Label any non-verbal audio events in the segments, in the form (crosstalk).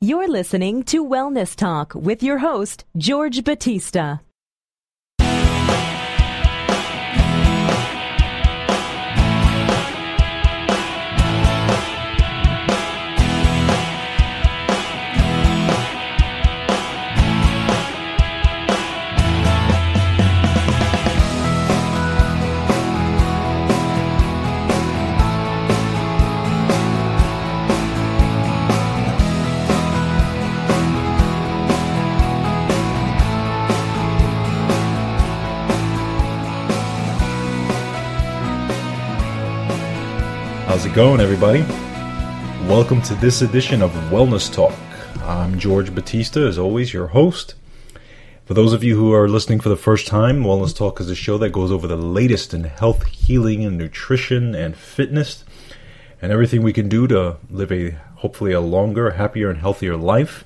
You're listening to Wellness Talk with your host, George Batista. Going, everybody? Welcome to this edition of Wellness Talk. I'm George Batista, as always, your host. For those of you who are listening for the first time, Wellness Talk is a show that goes over the latest in health, healing, and nutrition and fitness, and everything we can do to live a hopefully a longer, happier, and healthier life.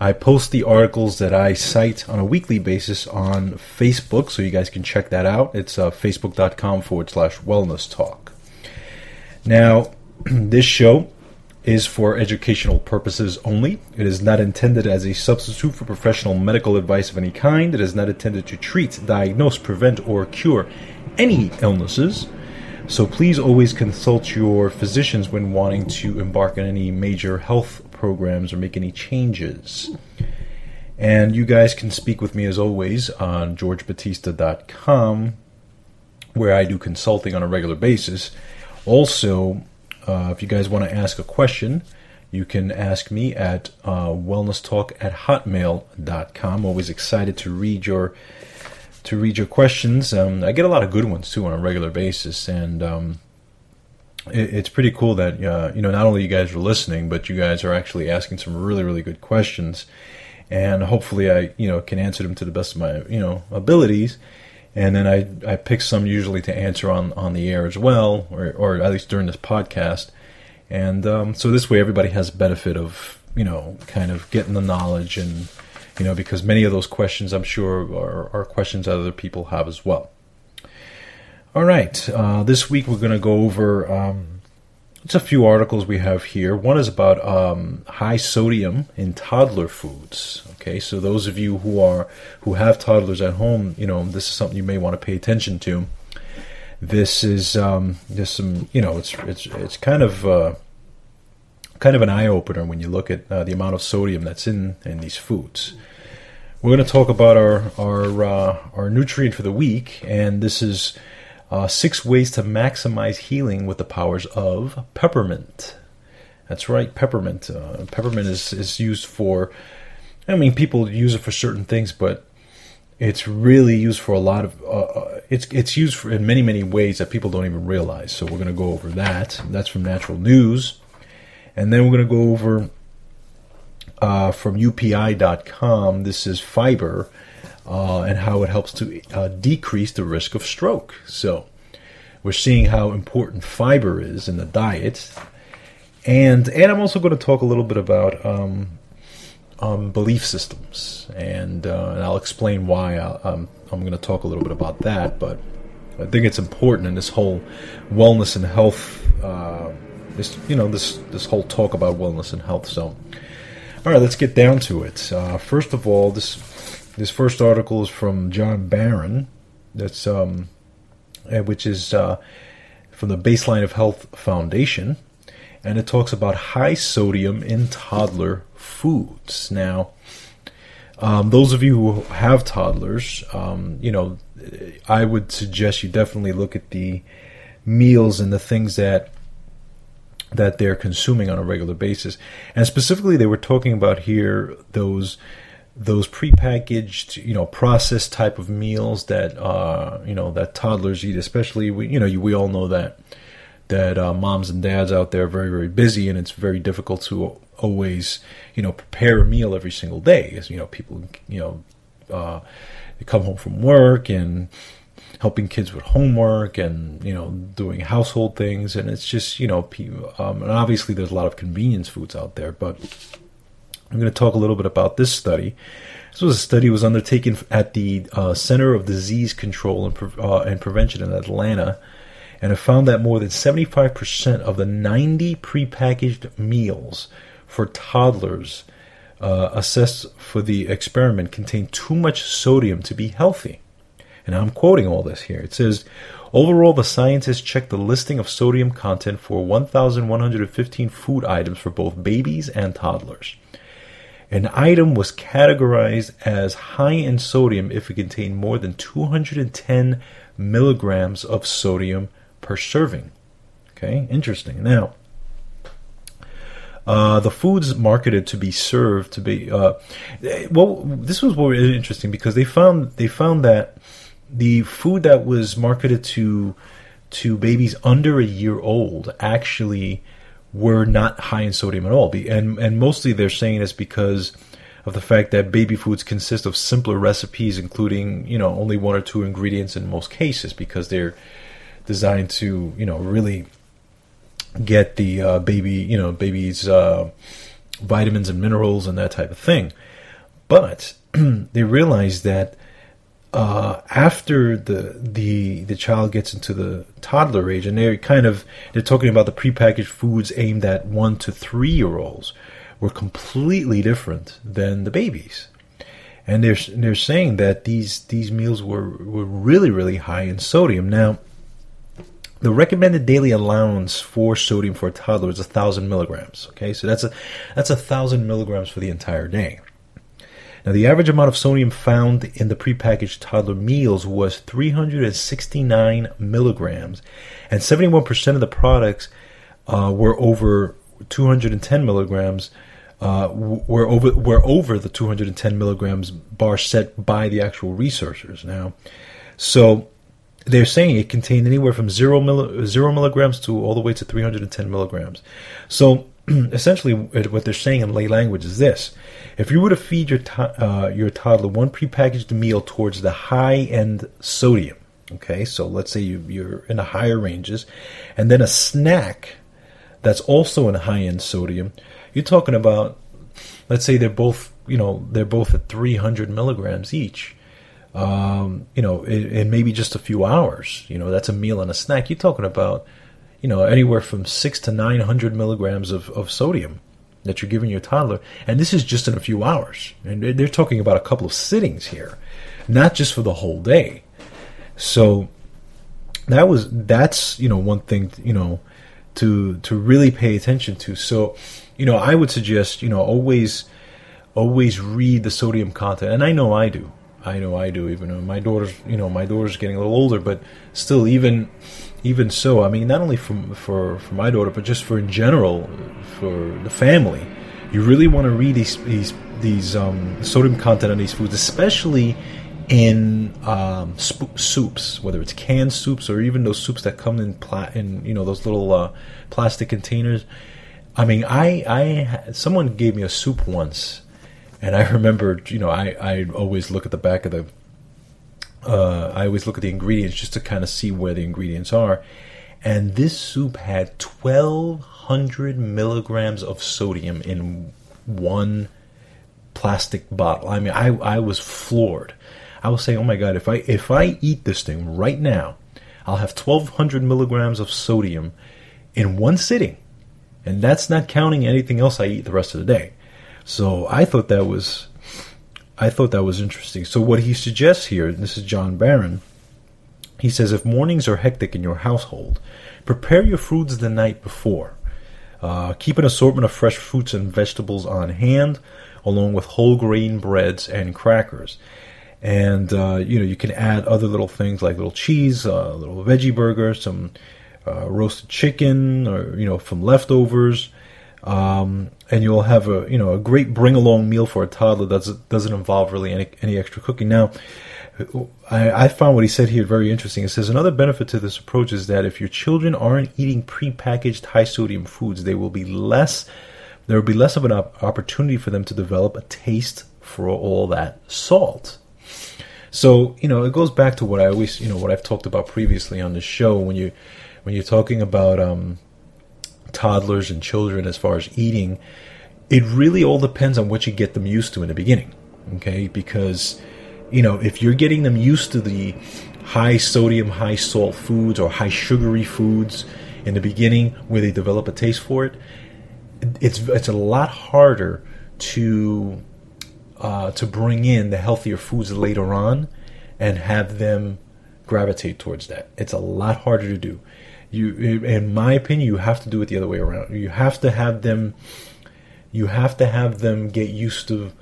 I post the articles that I cite on a weekly basis on Facebook, so you guys can check that out. It's uh, facebook.com forward slash wellness talk. Now, (clears throat) this show is for educational purposes only. It is not intended as a substitute for professional medical advice of any kind. It is not intended to treat, diagnose, prevent, or cure any illnesses. So please always consult your physicians when wanting to embark on any major health programs or make any changes. And you guys can speak with me as always on georgebatista.com, where I do consulting on a regular basis. Also, uh, if you guys want to ask a question, you can ask me at uh, wellnesstalk at hotmail.com. Always excited to read your to read your questions. Um, I get a lot of good ones too on a regular basis, and um, it, it's pretty cool that uh, you know not only you guys are listening, but you guys are actually asking some really really good questions, and hopefully I you know can answer them to the best of my you know abilities. And then I, I pick some usually to answer on, on the air as well, or, or at least during this podcast. And um, so this way everybody has benefit of, you know, kind of getting the knowledge and, you know, because many of those questions I'm sure are, are questions that other people have as well. All right, uh, this week we're going to go over um, it's a few articles we have here. One is about um, high sodium in toddler foods. Okay, so those of you who are who have toddlers at home, you know this is something you may want to pay attention to. This is um, just some, you know, it's it's it's kind of uh, kind of an eye opener when you look at uh, the amount of sodium that's in in these foods. We're going to talk about our our uh, our nutrient for the week, and this is uh, six ways to maximize healing with the powers of peppermint. That's right, peppermint. Uh, peppermint is, is used for, I mean, people use it for certain things, but it's really used for a lot of, uh, uh it's, it's used for in many, many ways that people don't even realize. So we're going to go over that. That's from Natural News. And then we're going to go over uh, from UPI.com. This is fiber uh, and how it helps to uh, decrease the risk of stroke. So, we're seeing how important fiber is in the diet, and and I'm also going to talk a little bit about um, um, belief systems, and, uh, and I'll explain why I, uh, um, I'm going to talk a little bit about that. But I think it's important in this whole wellness and health. Uh, this you know this this whole talk about wellness and health. So, all right, let's get down to it. Uh, first of all, this this first article is from Jon Barron. That's um, which is uh, from the Baseline of Health Foundation, and it talks about high sodium in toddler foods. Now, um, those of you who have toddlers, um, you know, I would suggest you definitely look at the meals and the things that that they're consuming on a regular basis. And specifically, they were talking about here those those prepackaged, you know, processed type of meals that uh, you know that toddlers eat. Especially, we, you know, we all know that that uh, moms and dads out there are very very busy, and it's very difficult to always, you know, prepare a meal every single day. As you know, people, you know, uh, come home from work and helping kids with homework and you know doing household things and it's just you know um, and obviously there's a lot of convenience foods out there but i'm going to talk a little bit about this study this was a study was undertaken at the uh, center of disease control and, Pre- uh, and prevention in atlanta and it found that more than 75% of the 90 prepackaged meals for toddlers uh, assessed for the experiment contained too much sodium to be healthy and I'm quoting all this here. It says, Overall, the scientists checked the listing of sodium content for 1,115 food items for both babies and toddlers. An item was categorized as high in sodium if it contained more than 210 milligrams of sodium per serving. Okay, interesting. Now, uh, the foods marketed to be served to be uh, well. This was really interesting because they found they found that the food that was marketed to to babies under a year old actually were not high in sodium at all. And and mostly they're saying this because of the fact that baby foods consist of simpler recipes, including you know only one or two ingredients in most cases, because they're designed to you know really get the uh, baby you know baby's uh, vitamins and minerals and that type of thing. But (clears throat) they realized that uh, after the the the child gets into the toddler age, and they're kind of they're talking about the prepackaged foods aimed at one to three year olds, were completely different than the babies, and they're they're saying that these these meals were were really really high in sodium. Now, the recommended daily allowance for sodium for a toddler is a thousand milligrams. Okay, so that's a that's a thousand milligrams for the entire day. Now, the average amount of sodium found in the prepackaged toddler meals was 369 milligrams, and 71% of the products uh, were over 210 milligrams. Uh, were over were over the 210 milligrams bar set by the actual researchers. Now, so they're saying it contained anywhere from zero, zero milligrams to all the way to 310 milligrams. So (clears throat) essentially, what they're saying in lay language is this: if you were to feed your to- uh, your toddler one prepackaged meal towards the high end sodium, okay, so let's say you, you're in the higher ranges, and then a snack that's also in high end sodium, you're talking about, let's say they're both, you know, they're both at 300 milligrams each. Um, you know, in, in maybe just a few hours, you know, that's a meal and a snack. You're talking about you know, anywhere from six to nine hundred milligrams of, of sodium that you're giving your toddler, and this is just in a few hours. And they're talking about a couple of sittings here, not just for the whole day. So that was that's you know one thing you know to to really pay attention to. So you know I would suggest you know always always read the sodium content, and I know I do. I know I do. Even though my daughter's you know my daughter's getting a little older, but still even even so, I mean, not only from for for my daughter, but just for in general, for the family, you really want to read these these these um, sodium content on these foods, especially in um, sp- soups, whether it's canned soups or even those soups that come in pla- in you know those little uh, plastic containers. I mean, I I someone gave me a soup once, and I remember you know I I always look at the back of the uh, I always look at the ingredients just to kind of see where the ingredients are. And this soup had 1,200 milligrams of sodium in one plastic bottle. I mean, I, I was floored. I was saying, oh my God, if I, if I eat this thing right now, I'll have 1,200 milligrams of sodium in one sitting. And that's not counting anything else I eat the rest of the day. So I thought that was I thought that was interesting. So what he suggests here, this is Jon Barron, he says if mornings are hectic in your household, prepare your foods the night before. Uh, keep an assortment of fresh fruits and vegetables on hand, along with whole grain breads and crackers. And uh, you know you can add other little things like little cheese, a uh, little veggie burger, some uh, roasted chicken, or you know from leftovers. Um, and you'll have a you know a great bring along meal for a toddler that doesn't involve really any, any extra cooking. Now, I, I, found what he said here very interesting. It says another benefit to this approach is that if your children aren't eating prepackaged high sodium foods, they will be less. There will be less of an op- opportunity for them to develop a taste for all that salt. So you know, it goes back to what I always you know what I've talked about previously on the show when you when you're talking about um, toddlers and children as far as eating. It really all depends on what you get them used to in the beginning. Okay, because you know, if you're getting them used to the high sodium, high salt foods or high sugary foods in the beginning where they develop a taste for it, it's it's a lot harder to uh, to bring in the healthier foods later on and have them gravitate towards that. It's a lot harder to do. You, in my opinion, you have to do it the other way around. You have to have them, you have to have them get used to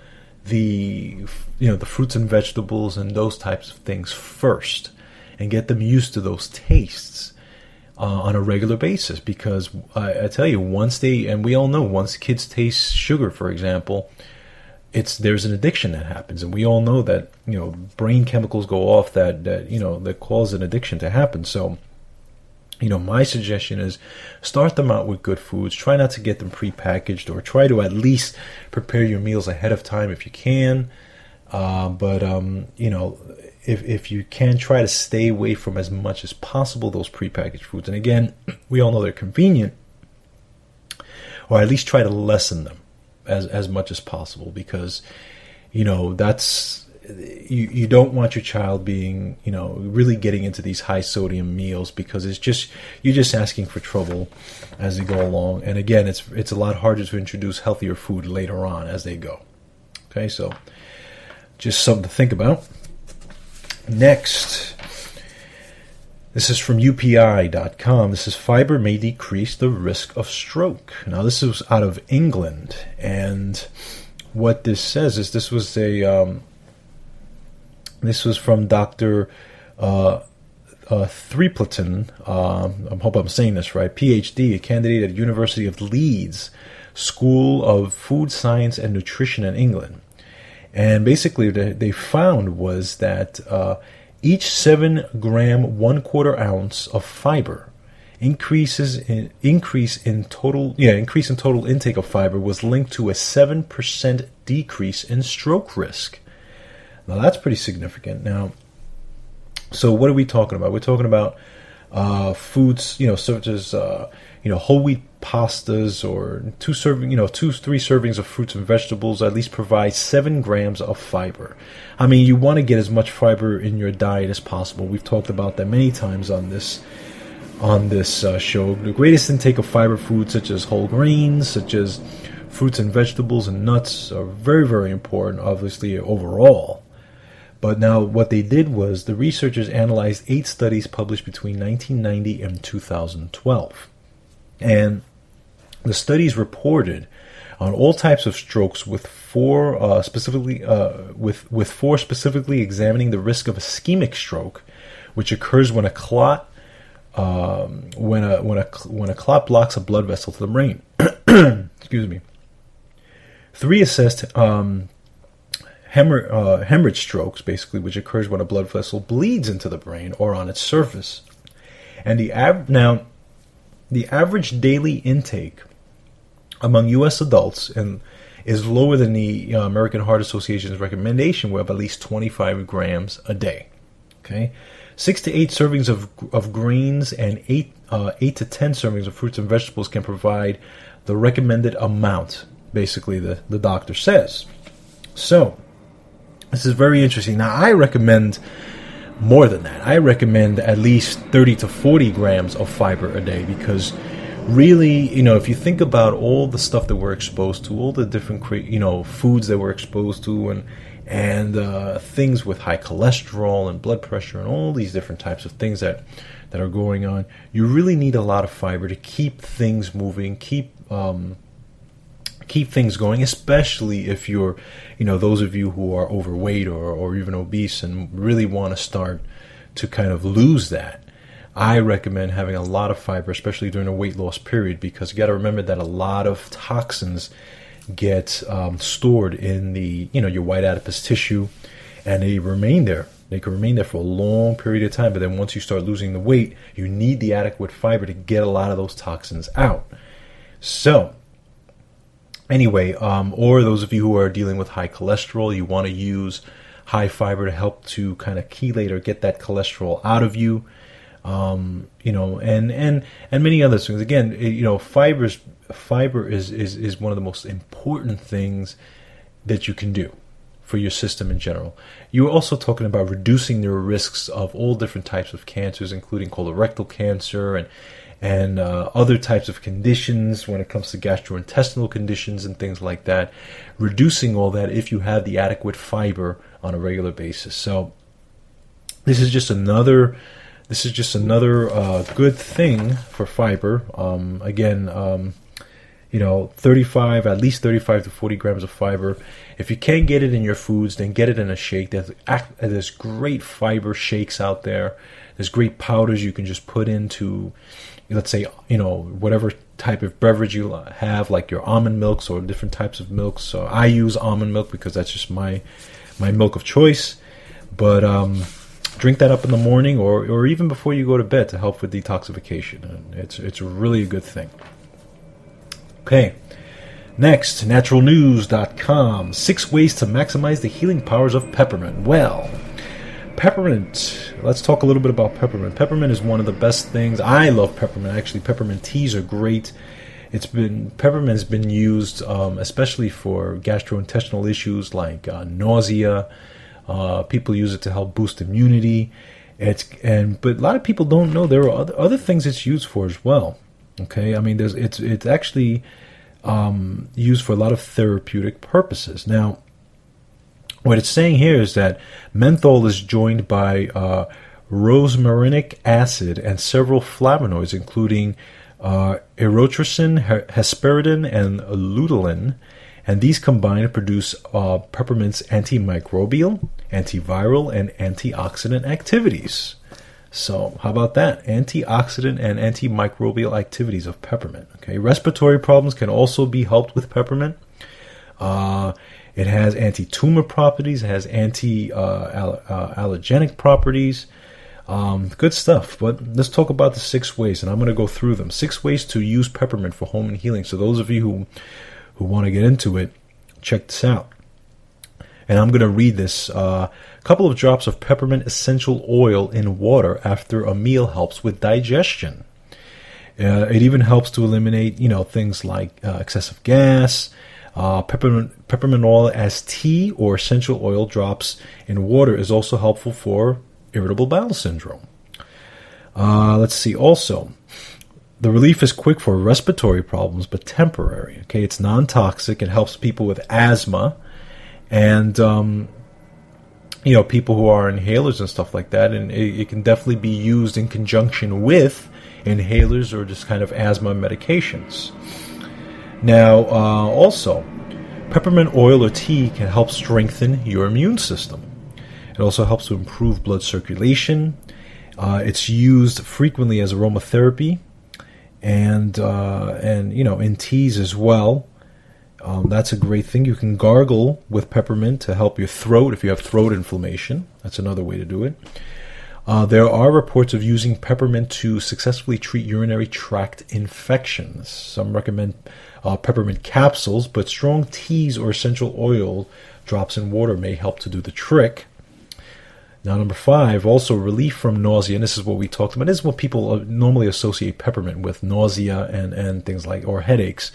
the you know the fruits and vegetables and those types of things first and get them used to those tastes uh, on a regular basis. Because I, I, tell you once they and we all know once kids taste sugar for example it's there's an addiction that happens. And we all know that you know brain chemicals go off that that you know that cause an addiction to happen. So you know, my suggestion is start them out with good foods. Try not to get them prepackaged, or try to at least prepare your meals ahead of time if you can. Uh, but um, you know, if if you can, try to stay away from as much as possible those prepackaged foods. And again, (clears throat) we all know they're convenient, or at least try to lessen them as as much as possible because you know that's you, you don't want your child being you know really getting into these high sodium meals because it's just you're just asking for trouble as they go along. And again it's it's a lot harder to introduce healthier food later on as they go. Okay so just something to think about. Next this is from upi.com this is fiber may decrease the risk of stroke. Now this is out of england and what this says is this was a um, this was from Dr. Uh, uh, Threapleton. Uh, I hope I'm saying this right. PhD, a candidate at University of Leeds School of Food Science and Nutrition in England. And basically, what they found was that uh, each seven gram, one quarter ounce of fiber increases in increase in total yeah increase in total intake of fiber was linked to a seven percent decrease in stroke risk. Now that's pretty significant. Now, so what are we talking about? We're talking about uh, foods, you know, such as uh, you know whole wheat pastas or two serving, you know, two three servings of fruits and vegetables at least provide seven grams of fiber. I mean, you want to get as much fiber in your diet as possible. We've talked about that many times on this on this uh, show. The greatest intake of fiber foods, such as whole grains, such as fruits and vegetables and nuts, are very very important. Obviously, overall. But now, what they did was the researchers analyzed eight studies published between 1990 and 2012. And the studies reported on all types of strokes with four uh, specifically uh, with with four specifically examining the risk of ischemic stroke, which occurs when a clot um, when a when a when a clot blocks a blood vessel to the brain. (clears throat) Excuse me. Three assessed um, uh, hemorrhage strokes, basically, which occurs when a blood vessel bleeds into the brain or on its surface. And the av- now, the average daily intake among U.S. adults and is lower than the uh, American Heart Association's recommendation, of at least 25 grams a day. Okay, six to eight servings of of grains and eight uh, eight to ten servings of fruits and vegetables can provide the recommended amount. Basically, the the doctor says. So, this is very interesting. Now, I recommend more than that. I recommend at least 30 to 40 grams of fiber a day because really, you know, if you think about all the stuff that we're exposed to, all the different, you know, foods that we're exposed to, and and uh, things with high cholesterol and blood pressure and all these different types of things that that are going on, you really need a lot of fiber to keep things moving, keep um, keep things going, especially if you're, you know, those of you who are overweight or, or even obese and really want to start to kind of lose that. I recommend having a lot of fiber, especially during a weight loss period, because you got to remember that a lot of toxins get um, stored in the, you know, your white adipose tissue, and they remain there. They can remain there for a long period of time, but then once you start losing the weight, you need the adequate fiber to get a lot of those toxins out. So, anyway, um, or those of you who are dealing with high cholesterol, you want to use high fiber to help to kind of chelate or get that cholesterol out of you. Um, you know, and and and many other things. Again, it, you know, fibers fiber is, is is one of the most important things that you can do for your system in general. You were also talking about reducing the risks of all different types of cancers, including colorectal cancer and and uh, other types of conditions when it comes to gastrointestinal conditions and things like that. Reducing all that if you have the adequate fiber on a regular basis. So this is just another. This is just another uh, good thing for fiber. Um, again, um, you know, 35, at least 35 to 40 grams of fiber. If you can't get it in your foods, then get it in a shake. There's, there's great fiber shakes out there. There's great powders you can just put into let's say you know whatever type of beverage you have like your almond milks or different types of milks. So i use almond milk because that's just my my milk of choice. But um, drink that up in the morning or, or even before you go to bed to help with detoxification. And it's it's really a good thing. Okay. Next naturalnews.com six ways to maximize the healing powers of peppermint. Well peppermint. Let's talk a little bit about peppermint. Peppermint is one of the best things. I love peppermint. Actually, peppermint teas are great. It's been peppermint has been used um, especially for gastrointestinal issues like uh, nausea. Uh, people use it to help boost immunity. It's and but a lot of people don't know there are other, other things it's used for as well. Okay, I mean there's it's it's actually um, used for a lot of therapeutic purposes. Now, what it's saying here is that menthol is joined by uh, rosmarinic acid and several flavonoids, including uh, erythrocin, hesperidin, and luteolin, and these combine to produce uh, peppermint's antimicrobial, antiviral, and antioxidant activities. So, how about that? Antioxidant and antimicrobial activities of peppermint. Okay, respiratory problems can also be helped with peppermint. Uh, it has anti-tumor properties. It has anti-allergenic uh, uh, properties. Um, good stuff. But let's talk about the six ways, and I'm going to go through them. Six ways to use peppermint for home and healing. So those of you who who want to get into it, check this out. And I'm going to read this. A uh, couple of drops of peppermint essential oil in water after a meal helps with digestion. Uh, it even helps to eliminate, you know, things like uh, excessive gas, uh, peppermint, peppermint oil as tea or essential oil drops in water is also helpful for irritable bowel syndrome. Uh, let's see. Also, the relief is quick for respiratory problems, but temporary. Okay, it's non-toxic. It helps people with asthma, and um, you know people who are inhalers and stuff like that. And it, it can definitely be used in conjunction with inhalers or just kind of asthma medications. Now, uh, also, peppermint oil or tea can help strengthen your immune system. It also helps to improve blood circulation. Uh, it's used frequently as aromatherapy, and uh, and you know in teas as well. Um, that's a great thing. You can gargle with peppermint to help your throat if you have throat inflammation. That's another way to do it. Uh, there are reports of using peppermint to successfully treat urinary tract infections. Some recommend uh, peppermint capsules, but strong teas or essential oil drops in water may help to do the trick. Now, number five, also relief from nausea, and this is what we talked about. This is what people uh, normally associate peppermint with nausea and, and things like, or headaches.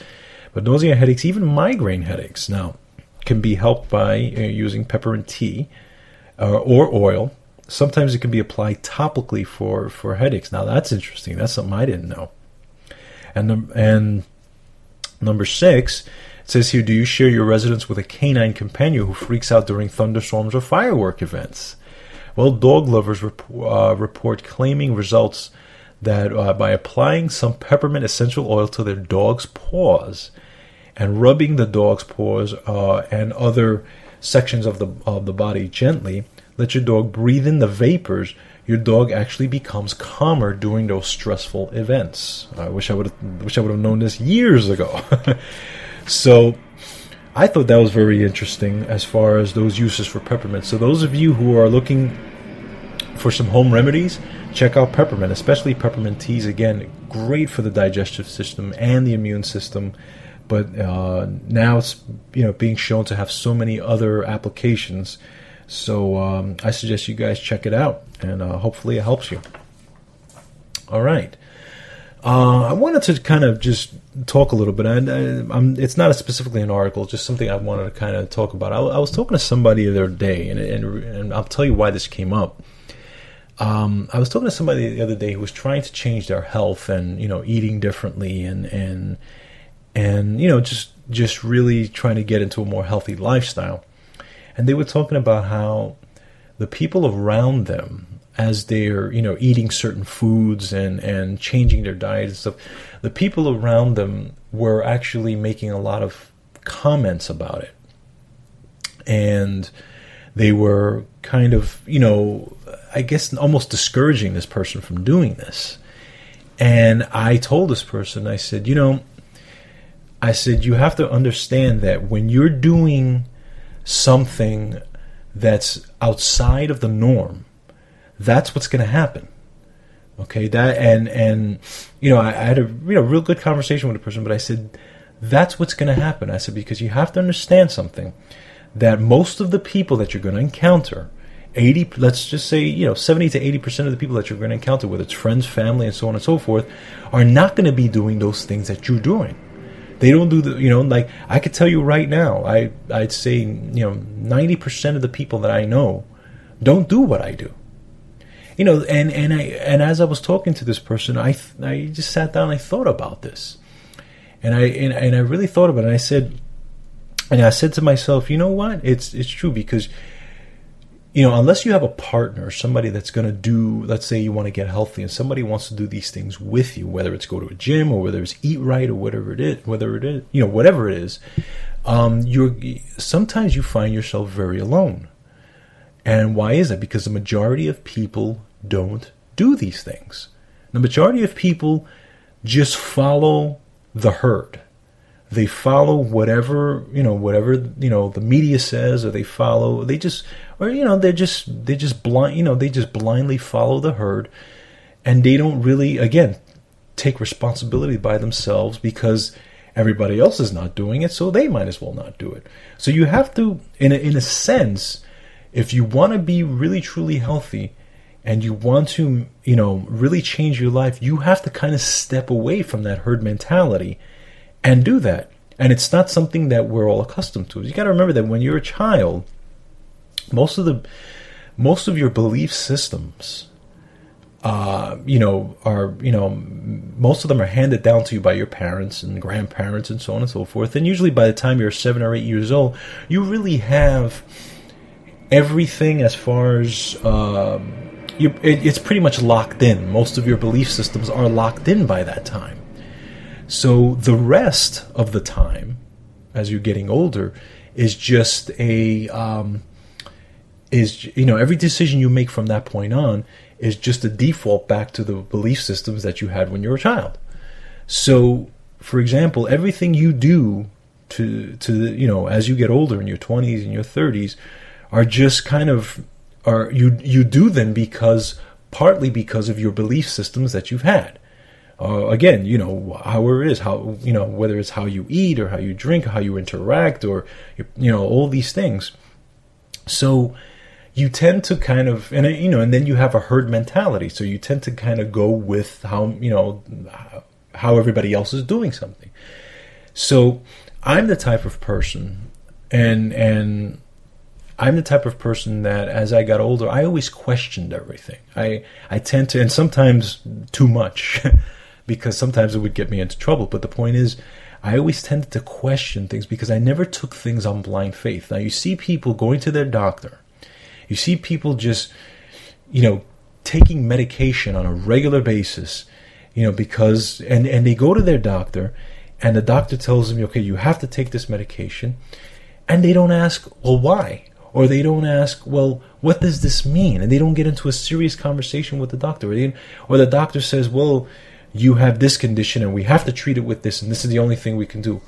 But nausea, headaches, even migraine headaches now, can be helped by uh, using peppermint tea uh, or oil. Sometimes it can be applied topically for, for headaches. Now, that's interesting. That's something I didn't know. And, and Number six, it says here, do you share your residence with a canine companion who freaks out during thunderstorms or firework events? Well, dog lovers rep- uh, report claiming results that uh, by applying some peppermint essential oil to their dog's paws and rubbing the dog's paws uh, and other sections of the of the body gently, let your dog breathe in the vapors. Your dog actually becomes calmer during those stressful events. I wish I would wish I would have known this years ago. (laughs) so I thought that was very interesting as far as those uses for peppermint. So those of you who are looking for some home remedies, check out peppermint, especially peppermint teas. Again, great for the digestive system and the immune system. But uh, now it's you know being shown to have so many other applications. So um, I suggest you guys check it out, and uh, hopefully it helps you. All right. Uh, I wanted to kind of just talk a little bit. I, it's not specifically an article, just something I wanted to kind of talk about. I, I was talking to somebody the other day, and, and, and I'll tell you why this came up. Um, I was talking to somebody the other day who was trying to change their health and you know eating differently and and and you know just just really trying to get into a more healthy lifestyle. And they were talking about how the people around them as they're you know eating certain foods and and changing their diet and stuff the people around them were actually making a lot of comments about it. And they were kind of you know i guess almost discouraging this person from doing this. And i told this person i said you know i said you have to understand that when you're doing something that's outside of the norm that's what's going to happen. Okay, that and and you know I, I, had a you know real good conversation with a person, but I said that's what's going to happen. I said because you have to understand something that most of the people that you're going to encounter, eighty let's just say you know seventy to eighty percent of the people that you're going to encounter, whether it's friends, family, and so on and so forth, are not going to be doing those things that you're doing. They don't do the you know like I could tell you right now. I I'd say you know ninety percent of the people that I know don't do what I do you know, and and I and as I was talking to this person, I I just sat down and I thought about this, and I and, and I really thought about it. And I said, and I said to myself, you know what? It's it's true because you know, unless you have a partner, somebody that's going to do, let's say you want to get healthy and somebody wants to do these things with you, whether it's go to a gym or whether it's eat right or whatever it is, whether it is, you know, whatever it is, um, you're, sometimes you find yourself very alone. And why is it? Because the majority of people don't do these things. The majority of people just follow the herd. They follow whatever, you know, whatever, you know, the media says or they follow they just or you know, they're just they just blind, you know, they just blindly follow the herd and they don't really again take responsibility by themselves because everybody else is not doing it, so they might as well not do it. So you have to in a, in a sense if you want to be really truly healthy and you want to, you know, really change your life, you have to kind of step away from that herd mentality and do that. And it's not something that we're all accustomed to. You got to remember that when you're a child, most of the most of your belief systems uh, you know, are you know, most of them are handed down to you by your parents and grandparents and so on and so forth. And usually, by the time you're seven or eight years old, you really have everything as far as um, you, it, it's pretty much locked in. Most of your belief systems are locked in by that time. So the rest of the time, as you're getting older, is just a um, is you know every decision you make from that point on is just a default back to the belief systems that you had when you were a child. So, for example, everything you do to to you know as you get older in your 20s and your 30s are just kind of are you you do them because partly because of your belief systems that you've had. Uh, again, you know, however it is, how you know whether it's how you eat or how you drink, or how you interact, or you know all these things. So you tend to kind of and you know and then you have a herd mentality so you tend to kind of go with how you know how everybody else is doing something so i'm the type of person and and I'm the type of person that as I got older, I always questioned everything. I I tend to, and sometimes too much, (laughs) because sometimes it would get me into trouble. But the point is, I always tended to question things because I never took things on blind faith. Now you see people going to their doctor, you see people just, you know, taking medication on a regular basis, You know, because and and they go to their doctor, and the doctor tells them, okay, you have to take this medication, and they don't ask, well, why? Or they don't ask, well, what does this mean? And they don't get into a serious conversation with the doctor. Or, they, or the doctor says, well, you have this condition and we have to treat it with this, and this is the only thing we can do.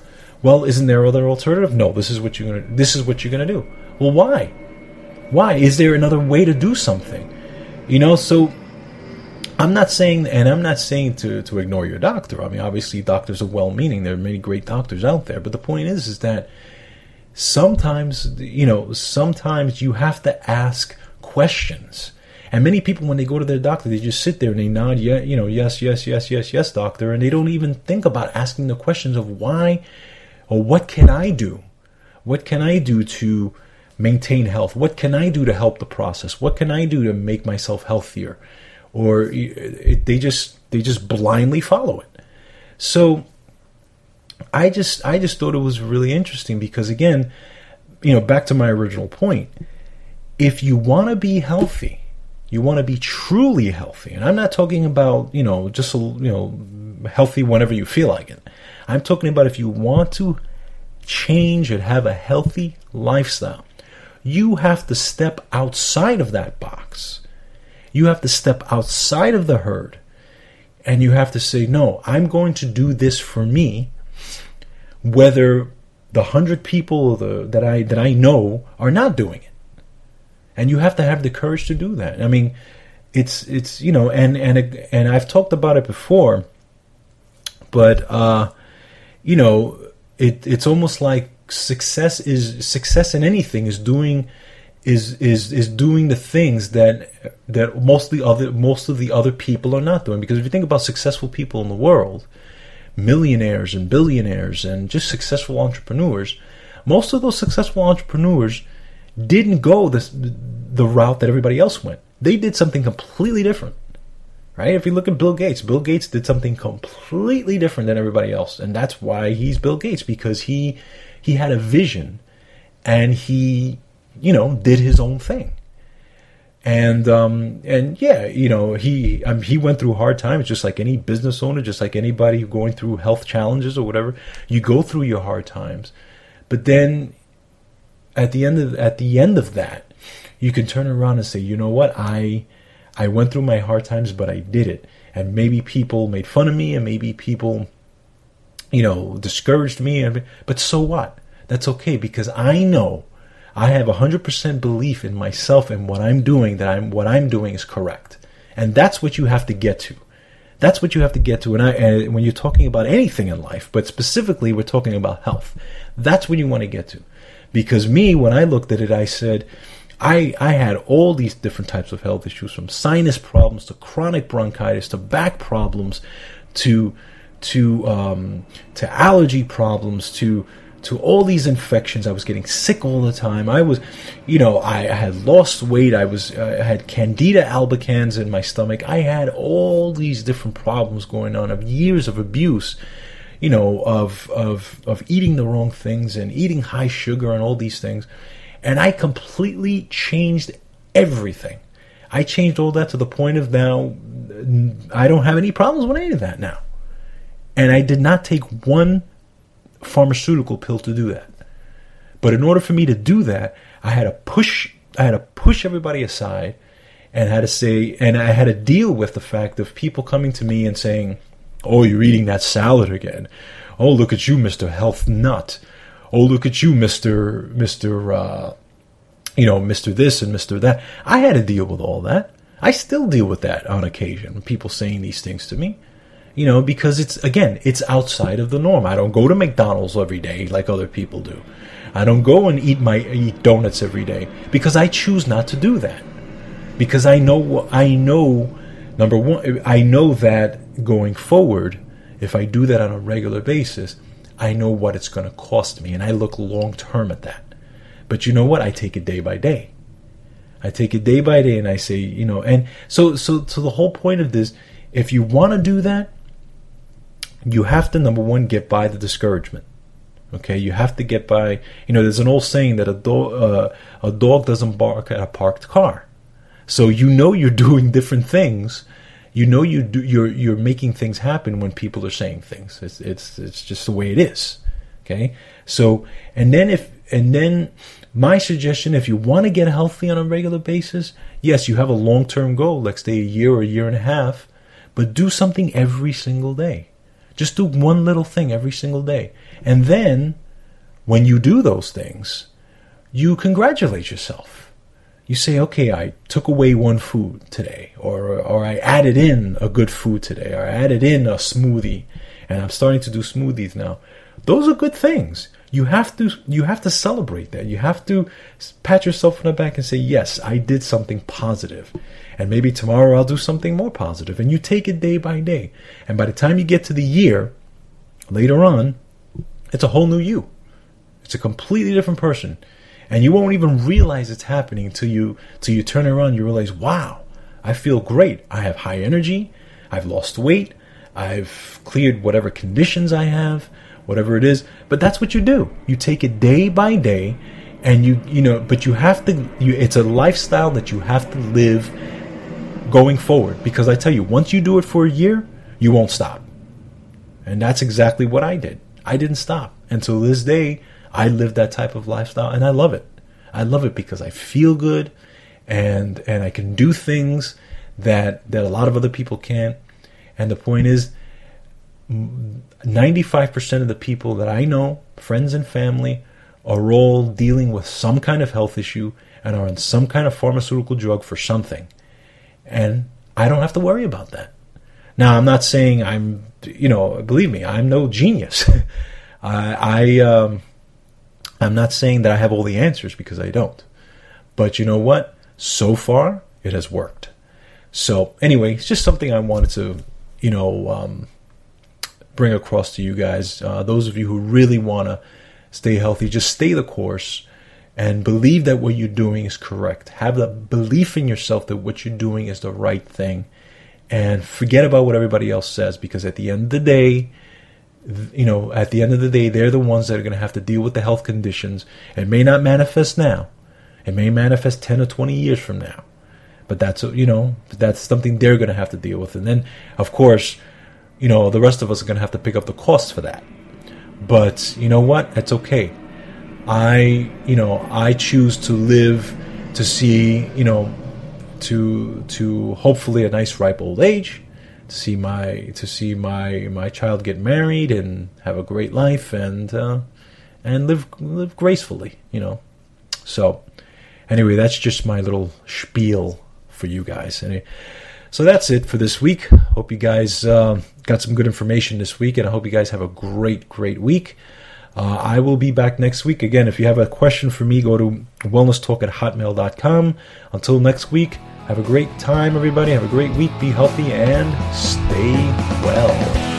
Well, isn't there other alternative? No, this is what you're gonna. This is what you're gonna do. Well, why? Why is there another way to do something? You know, so I'm not saying, and I'm not saying to to ignore your doctor. I mean, obviously, doctors are well-meaning. There are many great doctors out there, but the point is, is that sometimes, you know, sometimes you have to ask questions. And many people, when they go to their doctor, they just sit there and they nod, yeah, you know, yes, yes, yes, yes, yes, doctor, and they don't even think about asking the questions of why or what can I do? What can I do to maintain health? What can I do to help the process? What can I do to make myself healthier? Or it, they just they just blindly follow it. So I just I just thought it was really interesting because again, you know, back to my original point, if you want to be healthy, you want to be truly healthy, and I'm not talking about you know just you know healthy whenever you feel like it. I'm talking about if you want to change and have a healthy lifestyle, you have to step outside of that box. You have to step outside of the herd, and you have to say, "No, I'm going to do this for me." whether the hundred people that I that I know are not doing it, and you have to have the courage to do that. I mean, it's it's you know, and and and I've talked about it before, but uh, you know, it it's almost like success is success in anything is doing is is is doing the things that that most of the other most of the other people are not doing because if you think about successful people in the world millionaires and billionaires and just successful entrepreneurs, most of those successful entrepreneurs didn't go this, the route that everybody else went. They did something completely different. Right? If you look at Bill Gates, Bill Gates did something completely different than everybody else. And that's why he's Bill Gates because he he had a vision and he, you know, did his own thing. And um, and yeah, you know, he um, he went through hard times, just like any business owner, just like anybody going through health challenges or whatever. You go through your hard times, but then at the end of at the end of that, you can turn around and say, you know what, I I went through my hard times, but I did it, and maybe people made fun of me, and maybe people, you know, discouraged me, but so what? That's okay because I know I have 100% belief in myself and what I'm doing that I'm what I'm doing is correct. And that's what you have to get to. That's what you have to get to. And, I, and when you're talking about anything in life, but specifically we're talking about health, that's what you want to get to. Because me, when I looked at it, I said, I, I had all these different types of health issues from sinus problems to chronic bronchitis to back problems to to um, to allergy problems to to all these infections. I was getting sick all the time. I was, you know, I, I had lost weight. I was, uh, I had Candida albicans in my stomach. I had all these different problems going on of years of abuse, you know, of of of eating the wrong things and eating high sugar and all these things, and I completely changed everything. I changed all that to the point of now I don't have any problems with any of that now. And I did not take one pharmaceutical pill to do that. But in order for me to do that, I had to push I had to push everybody aside and had to say and I had to deal with the fact of people coming to me and saying, "Oh, you're eating that salad again. Oh, look at you, Mr. Health Nut. Oh, look at you, Mr. Mr. Uh, you know, Mr. This and Mr. That." I had to deal with all that. I still deal with that on occasion. People saying these things to me you know, because it's again, it's outside of the norm. I don't go to McDonald's every day like other people do. I don't go and eat my eat donuts every day because I choose not to do that. Because I know I know number one I know that going forward if I do that on a regular basis, I know what it's going to cost me and I look long term at that. But you know what? I take it day by day. I take it day by day and I say, you know, and so so so the whole point of this if you want to do that, you have to number one get by the discouragement. Okay, you have to get by. You know, there's an old saying that a dog uh, a dog doesn't bark at a parked car. So you know you're (laughs) doing different things. You know you do you're you're making things happen when people are saying things. It's it's it's just the way it is. Okay? So and then if and then my suggestion if you want to get healthy on a regular basis, yes, you have a long-term goal, like stay a year or a year and a half, but do something every single day. Just do one little thing every single day. And then when you do those things, you congratulate yourself. You say, okay, I took away one food today, or, or I added in a good food today, or I added in a smoothie, and I'm starting to do smoothies now. Those are good things. You have to you have to celebrate that. You have to pat yourself on the back and say, "Yes, I did something positive." And maybe tomorrow I'll do something more positive. And you take it day by day. And by the time you get to the year, later on, it's a whole new you. It's a completely different person. And you won't even realize it's happening until you till you turn around you realize, wow, I feel great. I have high energy. I've lost weight. I've cleared whatever conditions I have, whatever it is. But that's what you do. You take it day by day and you you know, but you have to you it's a lifestyle that you have to live going forward because I tell you, once you do it for a year, you won't stop. And that's exactly what I did. I didn't stop. And Until this day, I live that type of lifestyle and I love it. I love it because I feel good and and I can do things that that a lot of other people can't. And the point is 95% of the people that I know, friends and family, are all dealing with some kind of health issue and are on some kind of pharmaceutical drug for something. And I don't have to worry about that. Now, I'm not saying I'm, you know, believe me, I'm no genius. (laughs) I, I um, I'm not saying that I have all the answers because I don't. But you know what? So far, it has worked. So anyway, it's just something I wanted to, you know, um, bring across to you guys. Uh, those of you who really want to stay healthy, just stay the course and believe that what you're doing is correct. Have the belief in yourself that what you're doing is the right thing. And forget about what everybody else says because at the end of the day, you know, at the end of the day, they're the ones that are going to have to deal with the health conditions. It may not manifest now. It may manifest 10 or 20 years from now. But that's, you know, that's something they're going to have to deal with. And then, of course, you know, the rest of us are going to have to pick up the cost for that. But you know what? It's okay. I, you know, I choose to live to see, you know, to to hopefully a nice ripe old age to see my to see my my child get married and have a great life and uh, and live live gracefully, you know. So anyway, that's just my little spiel for you guys. Anyway, so that's it for this week. Hope you guys uh, got some good information this week, and I hope you guys have a great great week. Uh, I will be back next week. Again, if you have a question for me, go to wellnesstalk at hotmail.com. Until next week, have a great time, everybody. Have a great week. Be healthy and stay well.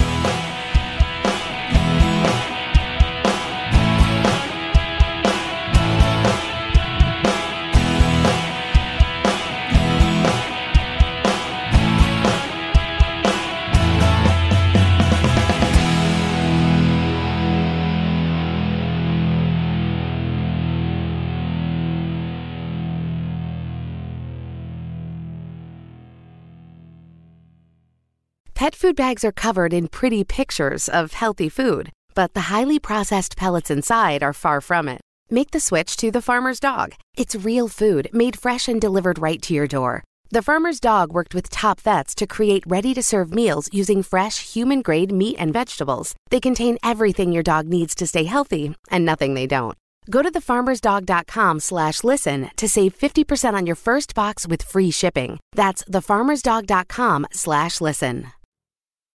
Food bags are covered in pretty pictures of healthy food, but the highly processed pellets inside are far from it. Make the switch to the Farmer's Dog. It's real food made fresh and delivered right to your door. The Farmer's Dog worked with top vets to create ready to serve meals using fresh, human grade meat and vegetables. They contain everything your dog needs to stay healthy and nothing they don't. Go to thefarmersdog.com slash listen to save 50% on your first box with free shipping. That's thefarmersdog.com slash listen.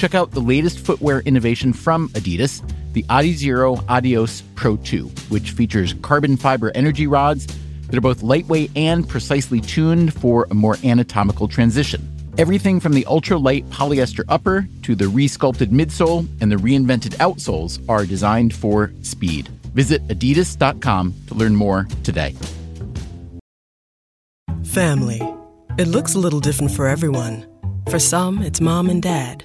Check out the latest footwear innovation from Adidas, the Adizero Adios Pro 2, which features carbon fiber energy rods that are both lightweight and precisely tuned for a more anatomical transition. Everything from the ultra-light polyester upper to the resculpted midsole and the reinvented outsoles are designed for speed. Visit adidas.com to learn more today. Family. It looks a little different for everyone. For some, it's mom and dad.